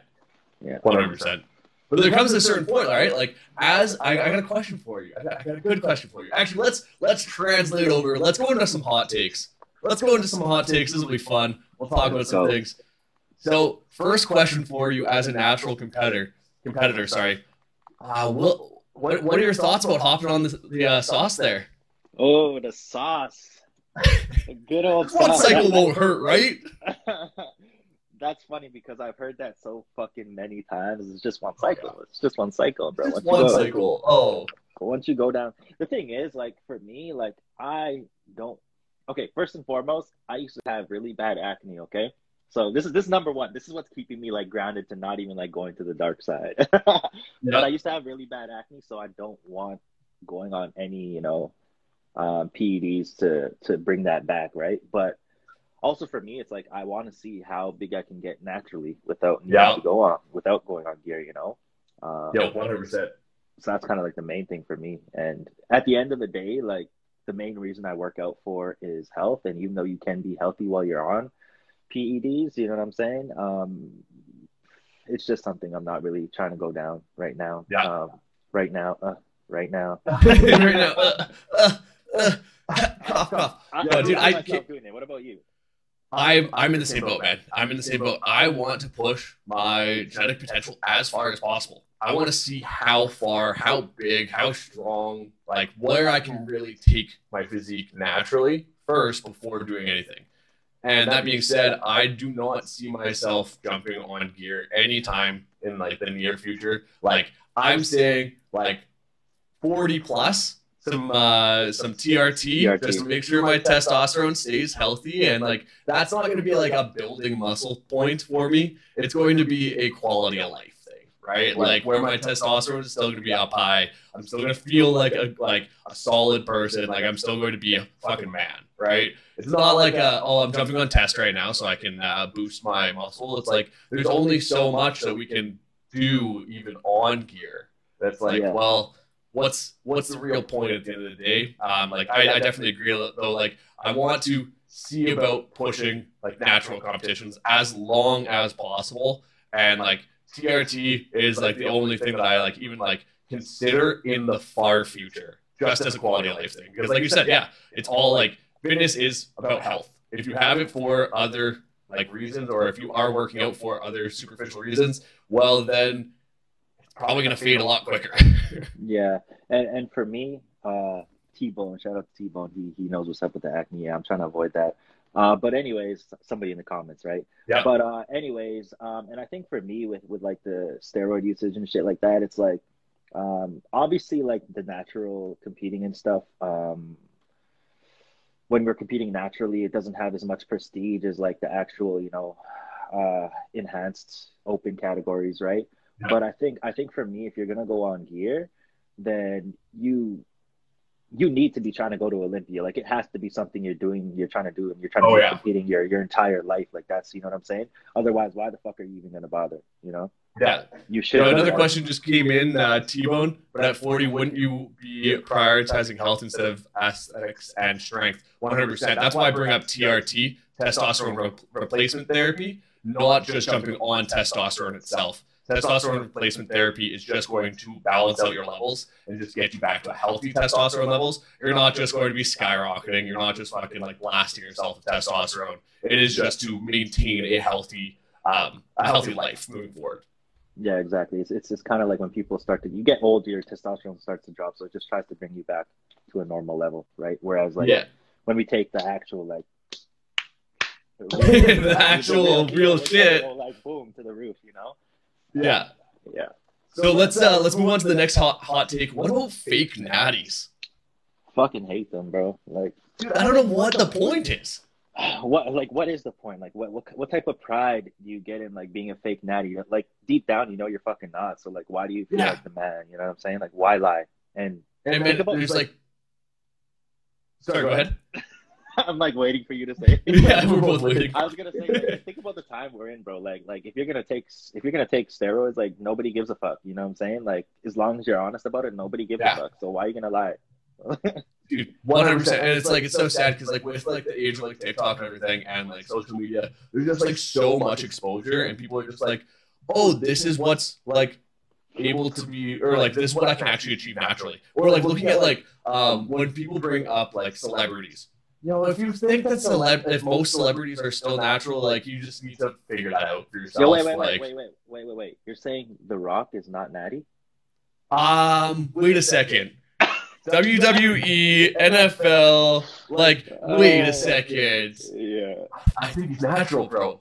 Yeah, one hundred percent. But there comes a certain point, all right? Like, as I, I got a question for you. I got, I got, a good question for you. Actually, let's let's translate over. Let's go into some hot takes. Let's go into some hot takes. This will be fun. We'll talk about some things. So, first question for you as a natural competitor. Competitor, sorry. Uh, what what what are your thoughts about hopping on the, the uh, sauce there? Oh, the sauce. A good old <laughs> One cycle <laughs> won't hurt, right? <laughs> That's funny because I've heard that so fucking many times. It's just one cycle. It's just one cycle, bro. Just one go, cycle. Oh. Once you go down, the thing is, like for me, like I don't. Okay, first and foremost, I used to have really bad acne. Okay, so this is this is number one. This is what's keeping me like grounded to not even like going to the dark side. <laughs> yep. But I used to have really bad acne, so I don't want going on any you know um, PEDs to to bring that back, right? But also for me, it's like I want to see how big I can get naturally without needing yeah. to go on without going on gear, you know. Um, yeah, one hundred percent. So that's kind of like the main thing for me. And at the end of the day, like the main reason I work out for is health. And even though you can be healthy while you're on PEDs, you know what I'm saying? Um, it's just something I'm not really trying to go down right now. Yeah. Um, right now. Uh, right now. <laughs> <laughs> right now. Uh, uh, uh, <laughs> cough, cough. Yo, dude, I can't. Doing it. What about you? I'm I'm in the same boat, man. I'm in the same boat. I want to push my genetic potential as far as possible. I want to see how far, how big, how strong, like where I can really take my physique naturally first before doing anything. And that being said, I do not see myself jumping on gear anytime in like the near future. Like I'm saying like 40 plus some uh, some TRT, TRT, just to make sure my testosterone stays healthy. And like that's not going to be like a building muscle point for me. It's going to be a quality of life right? Like where my testosterone is still going to be up high. I'm still going to feel like a like a solid person. Like I'm still going to be a fucking man, right? It's not like a, oh I'm jumping on test right now so I can uh, boost my muscle. It's like there's only so much that we can do even on gear. That's like yeah. well what's what's the real point at the end of the day? Um, like I, I definitely agree though. Like I want to see about pushing like natural competitions as long as possible, and like TRT is like the only thing that I like even like consider in the far future, just as a quality of life thing. Because like you said, yeah, it's all like fitness is about health. If you have it for other like reasons, or if you are working out for other superficial reasons, well then probably going to fade a lot quicker. <laughs> yeah, and and for me, uh, T Bone, shout out to T Bone. He he knows what's up with the acne. Yeah, I'm trying to avoid that. Uh, but anyways, somebody in the comments, right? Yeah. But uh, anyways, um, and I think for me with with like the steroid usage and shit like that, it's like, um, obviously like the natural competing and stuff. Um, when we're competing naturally, it doesn't have as much prestige as like the actual, you know, uh, enhanced open categories, right? But I think I think for me, if you're gonna go on gear, then you you need to be trying to go to Olympia. Like it has to be something you're doing, you're trying to do, and you're trying to oh, be yeah. competing your your entire life. Like that's you know what I'm saying. Otherwise, why the fuck are you even gonna bother? You know. Yeah. You should. another question just came in, uh, T-Bone. But at 40, wouldn't you be prioritizing health instead of aesthetics and strength? 100%. That's why I bring up TRT, testosterone re- replacement therapy, not just jumping on testosterone itself testosterone replacement therapy is just going to balance out your levels and just get you back to healthy testosterone levels. You're not just going to be skyrocketing. You're not just fucking like blasting yourself with testosterone. It is just to maintain a healthy, um, a healthy life moving forward. Yeah, exactly. It's it's just kind of like when people start to you get older, your testosterone starts to drop, so it just tries to bring you back to a normal level, right? Whereas like yeah. when we take the actual like <laughs> the actual real, real shit, like boom to the roof, you know. Yeah. Yeah. So let's uh let's move on to the next hot hot take. What about fake natties? Fucking hate them, bro. Like, dude, I don't know what the point is. <sighs> What like what is the point? Like what what what type of pride do you get in like being a fake natty? Like deep down, you know you're fucking not. So like, why do you feel yeah. like the man? You know what I'm saying? Like, why lie? And and, and, and there's like, like, sorry, go ahead. <laughs> <laughs> I'm like waiting for you to say. <laughs> yeah, we're <laughs> both waiting. I was gonna say, think about the time we're in, bro. Like, like if you're gonna take if you're gonna take steroids, like nobody gives a fuck. You know what I'm saying? Like, as long as you're honest about it, nobody gives yeah. a fuck. So why are you gonna lie? Dude, one hundred percent, and it's like it's so sad because like with like the age of like TikTok and everything, and like social media, there's just like so much exposure, and people are just like, oh, this is what's like able to be, or like this is what I can actually achieve naturally, or like looking at like um when people bring up like celebrities. You know, if you think that celeb, if most celebrities are still natural, like you just need to figure that out for yourself. Yeah, wait, wait, like, wait, wait, wait, wait, wait, wait. You're saying The Rock is not natty? Um, wait a second. <laughs> WWE, <laughs> NFL, like, wait a second. Yeah. I think he's natural, bro.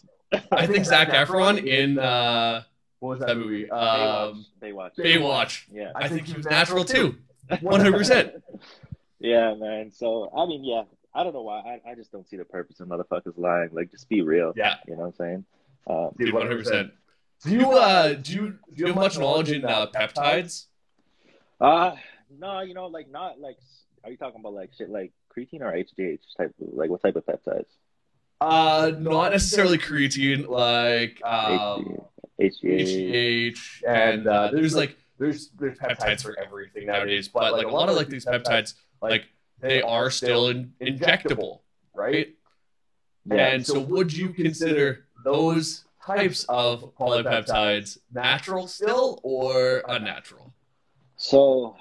I think Zac Efron in uh, what was that movie? Um, Baywatch. Baywatch. Yeah. I think he was natural too. One hundred percent. <laughs> Yeah, man. So I mean, yeah. I don't know why. I, I just don't see the purpose of motherfuckers lying. Like, just be real. Yeah, You know what I'm saying? Um, dude, one hundred percent. Do you uh do you do you have much knowledge in uh, peptides? Uh no, you know, like not like. Are you talking about like shit like creatine or HGH type? Like what type of peptides? Uh, not necessarily creatine, like um, HGH. HGH, and uh, there's like there's there's peptides for everything nowadays. But like a lot of like these peptides, like they are still in, injectable, right? Yeah. And so, would you consider those types of polypeptides natural still or unnatural? So,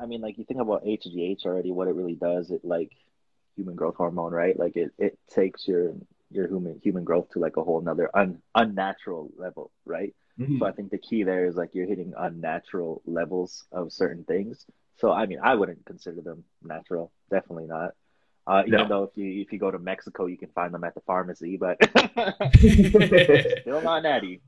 I mean, like you think about HGH already, what it really does, it like human growth hormone, right? Like it, it takes your your human human growth to like a whole another un, unnatural level, right? Mm-hmm. So I think the key there is like you're hitting unnatural levels of certain things. So I mean, I wouldn't consider them natural, definitely not. Uh, even No. though if you if you go to Mexico, you can find them at the pharmacy, but <laughs> still not natty.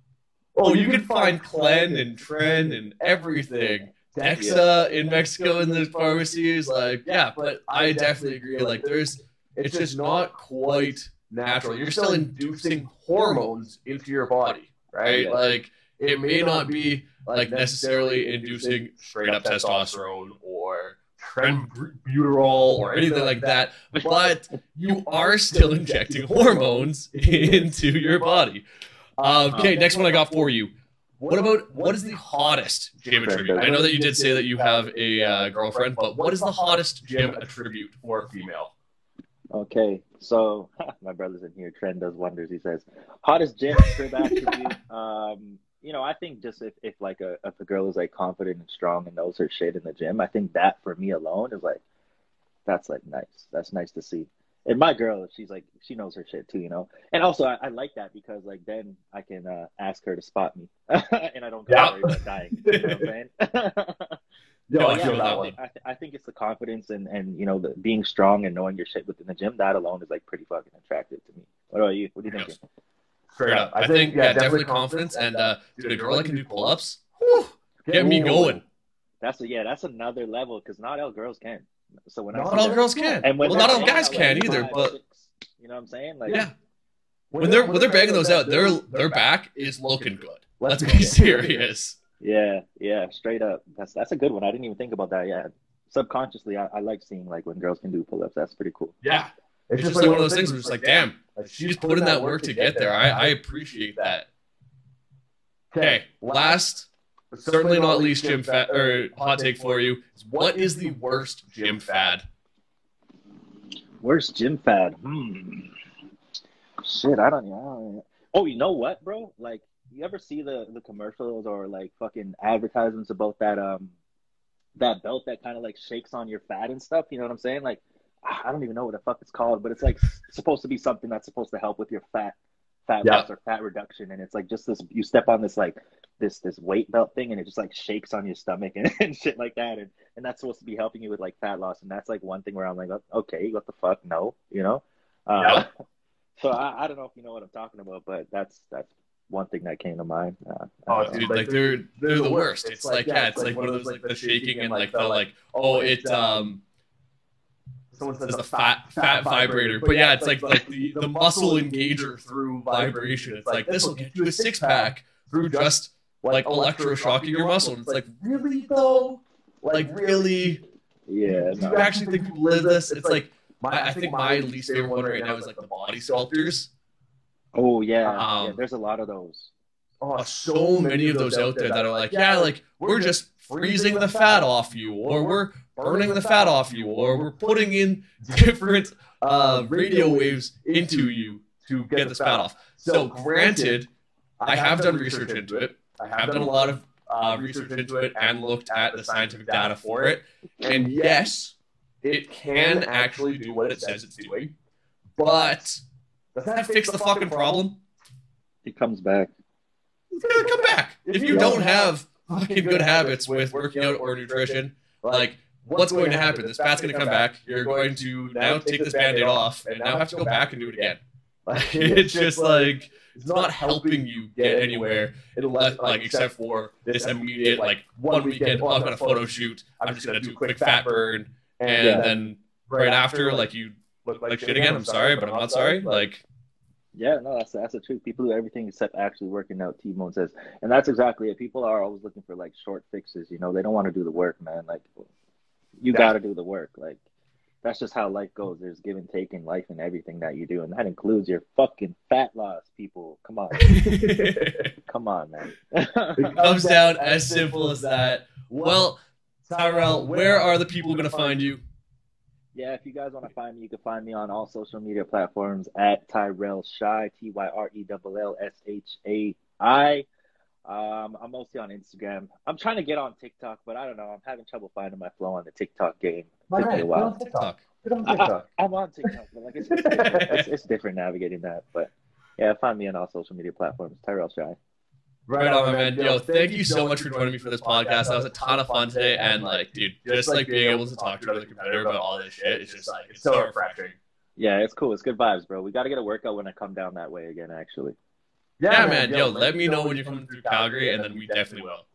oh, you can find Clen and Tren and everything. Dexa in Mexico in the pharmacy pharmacies, like yeah, but I definitely agree. Like there's, it's just not quite natural. You're still inducing hormones into your body, right? Like it may not be like necessarily inducing straight up testosterone or trenbuterol or anything like that, but you are still injecting hormones into your body. Um, okay, next one I got for you. What about what is the hottest gym attribute? I know that you did say that you have a uh, girlfriend, but what is the hottest gym attribute for a female? Okay, so <laughs> my brother's in here. Tren does wonders. He says, hottest gym attribute. <laughs> Um, you know, I think just if, if like a if a girl is like confident and strong and knows her shit in the gym, I think that for me alone is like that's like nice. That's nice to see. And my girl, she's like she knows her shit too, you know. And also, I, I like that because like then I can uh, ask her to spot me, <laughs> and I don't Yeah. worry about dying. You know what I'm saying? <laughs> No, I yeah, feel no, that I, think, I, th- I think it's the confidence and, and you know the being strong and knowing your shit within the gym. That alone is like pretty fucking attractive to me. What about you? What do you think? Straight up. I think, yeah, definitely confidence. And, uh, dude, a girl that can do pull ups, get me going. That's a, yeah, that's another level because not all girls can. So when I Not all that- girls can. and when well, not all guys out, can like, either, five, but six, you know what I'm saying? Like, yeah. When they're when they're banging those out, their their back is looking good. Let's be <laughs> serious. yeah, yeah, straight up. That's that's a good one. I didn't even think about that. Yeah, subconsciously, I, I like seeing like when girls can do pull ups. That's pretty cool. Yeah. It's just like one of those things where it's like, damn, like she's put in that work to get there. I, I appreciate that. Okay, last, but certainly not least, gym fad or hot take for you is what is the worst gym fad? Worst gym fad? Hmm. Shit, I don't know. Oh, you know what, bro? Like, you ever see the the commercials or like fucking advertisements about that um that belt that kind of like shakes on your fat and stuff? You know what I'm saying? Like, I don't even know what the fuck it's called, but it's like supposed to be something that's supposed to help with your fat fat Yeah. loss or fat reduction, and it's like just this. You step on this like this this weight belt thing, and it just like shakes on your stomach and, <laughs> and shit like that, and and that's supposed to be helping you with like fat loss, and that's like one thing where I'm like, okay, what the fuck, no, you know. Uh, <laughs> So I, I don't know if you know what I'm talking about, but that's that's one thing that came to mind. Uh, Oh, dude, like they're they're the worst. It's like yeah, it's like one of those like the shaking and like the like oh it um someone says the fat fat vibrator, but yeah, it's like like the the muscle engager through vibration. It's like this will get you a six pack through just like electroshocking your muscle. And it's like really though, like really. yeah, Do no. you actually think people live this? It's like my I think my least favorite one right now is like the body sculptors. Oh yeah, yeah, Um, there's a lot of those. Oh, so many of those out there that are like, yeah, like we're just freezing the fat off you, or we're burning the fat off you, or we're putting in <laughs> different uh, radio waves into you to get this fat off. So, granted, I have done research into it. I have done a lot of uh, research into it and looked at the scientific data for it. And yes, it can actually do what it says it's doing, but does that fix the fucking problem? It comes back. It's gonna come back. If you don't have fucking good habits with working out or nutrition, like what's going to happen? This fat's going to come back. You're going to now take this band-aid off and now have to go back and do it again. <laughs> Like, it's just like it's not helping you get anywhere unless, like except for this immediate like one weekend oh, i've got a photo shoot i'm just gonna do a quick fat burn and then right after like you look like shit again i'm sorry but i'm not sorry like yeah, no, that's that's the truth. People do everything except actually working out. T Bone says, and that's exactly it. People are always looking for like short fixes. You know, they don't want to do the work, man. Like, you got to do the work. Like, that's just how life goes. There's give and take in life and everything that you do, and that includes your fucking fat loss. People, come on, <laughs> come on, man. it <laughs> comes down as simple as that. Well, Tyrell, where are the people going to find you? Yeah, if you guys want to find me, you can find me on all social media platforms at Tyrell Shai, T Y R E L L S H A I. Um, I'm mostly on Instagram. I'm trying to get on TikTok, but I don't know. I'm having trouble finding my flow on the TikTok game. Why not? a while. TikTok. on TikTok. <laughs> I, am on TikTok, but like it's, it's, it's, different navigating that. But yeah, find me on all social media platforms. Tyrell Shai. Right on, man. Yo, thank you so much for joining me for this podcast. That was a ton of fun today, and like, dude, just like being able to talk to another competitor about all this shit, it's just like it's so refreshing. Yeah, it's cool. It's good vibes, bro. We got to get a workout when I come down that way again. Actually. Yeah, yeah man. Yo, let me know when you're coming through Calgary, and then we definitely will.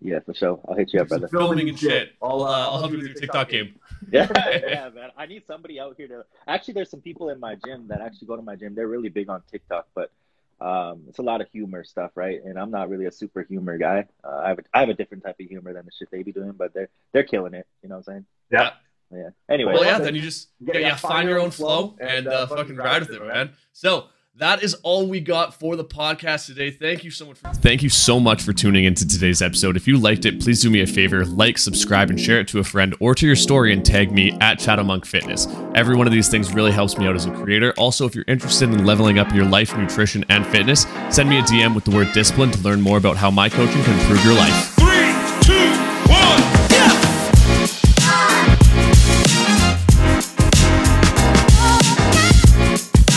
Yeah, for sure. I'll hit you up, brother. Filming and shit. I'll uh, I'll help you with your TikTok game. <laughs> Yeah, yeah, <laughs> man. I need somebody out here to. Actually, there's some people in my gym that actually go to my gym. They're really big on TikTok, but um, it's a lot of humor stuff, right? And I'm not really a super humor guy. Uh, I have a, I have a different type of humor than the shit they be doing, but they're they're killing it. You know what I'm saying? Yeah. Yeah. Anyway. Well, yeah. Then you just yeah, yeah find your own flow and uh, fucking ride with it, man. So that is all we got for the podcast today. Thank you so much. For- Thank you so much for tuning into today's episode. If you liked it, please do me a favor, like, subscribe, and share it to a friend or to your story and tag me at Shadow Monk Fitness. Every one of these things really helps me out as a creator. Also, if you're interested in leveling up your life, nutrition, and fitness, send me a DM with the word discipline to learn more about how my coaching can improve your life.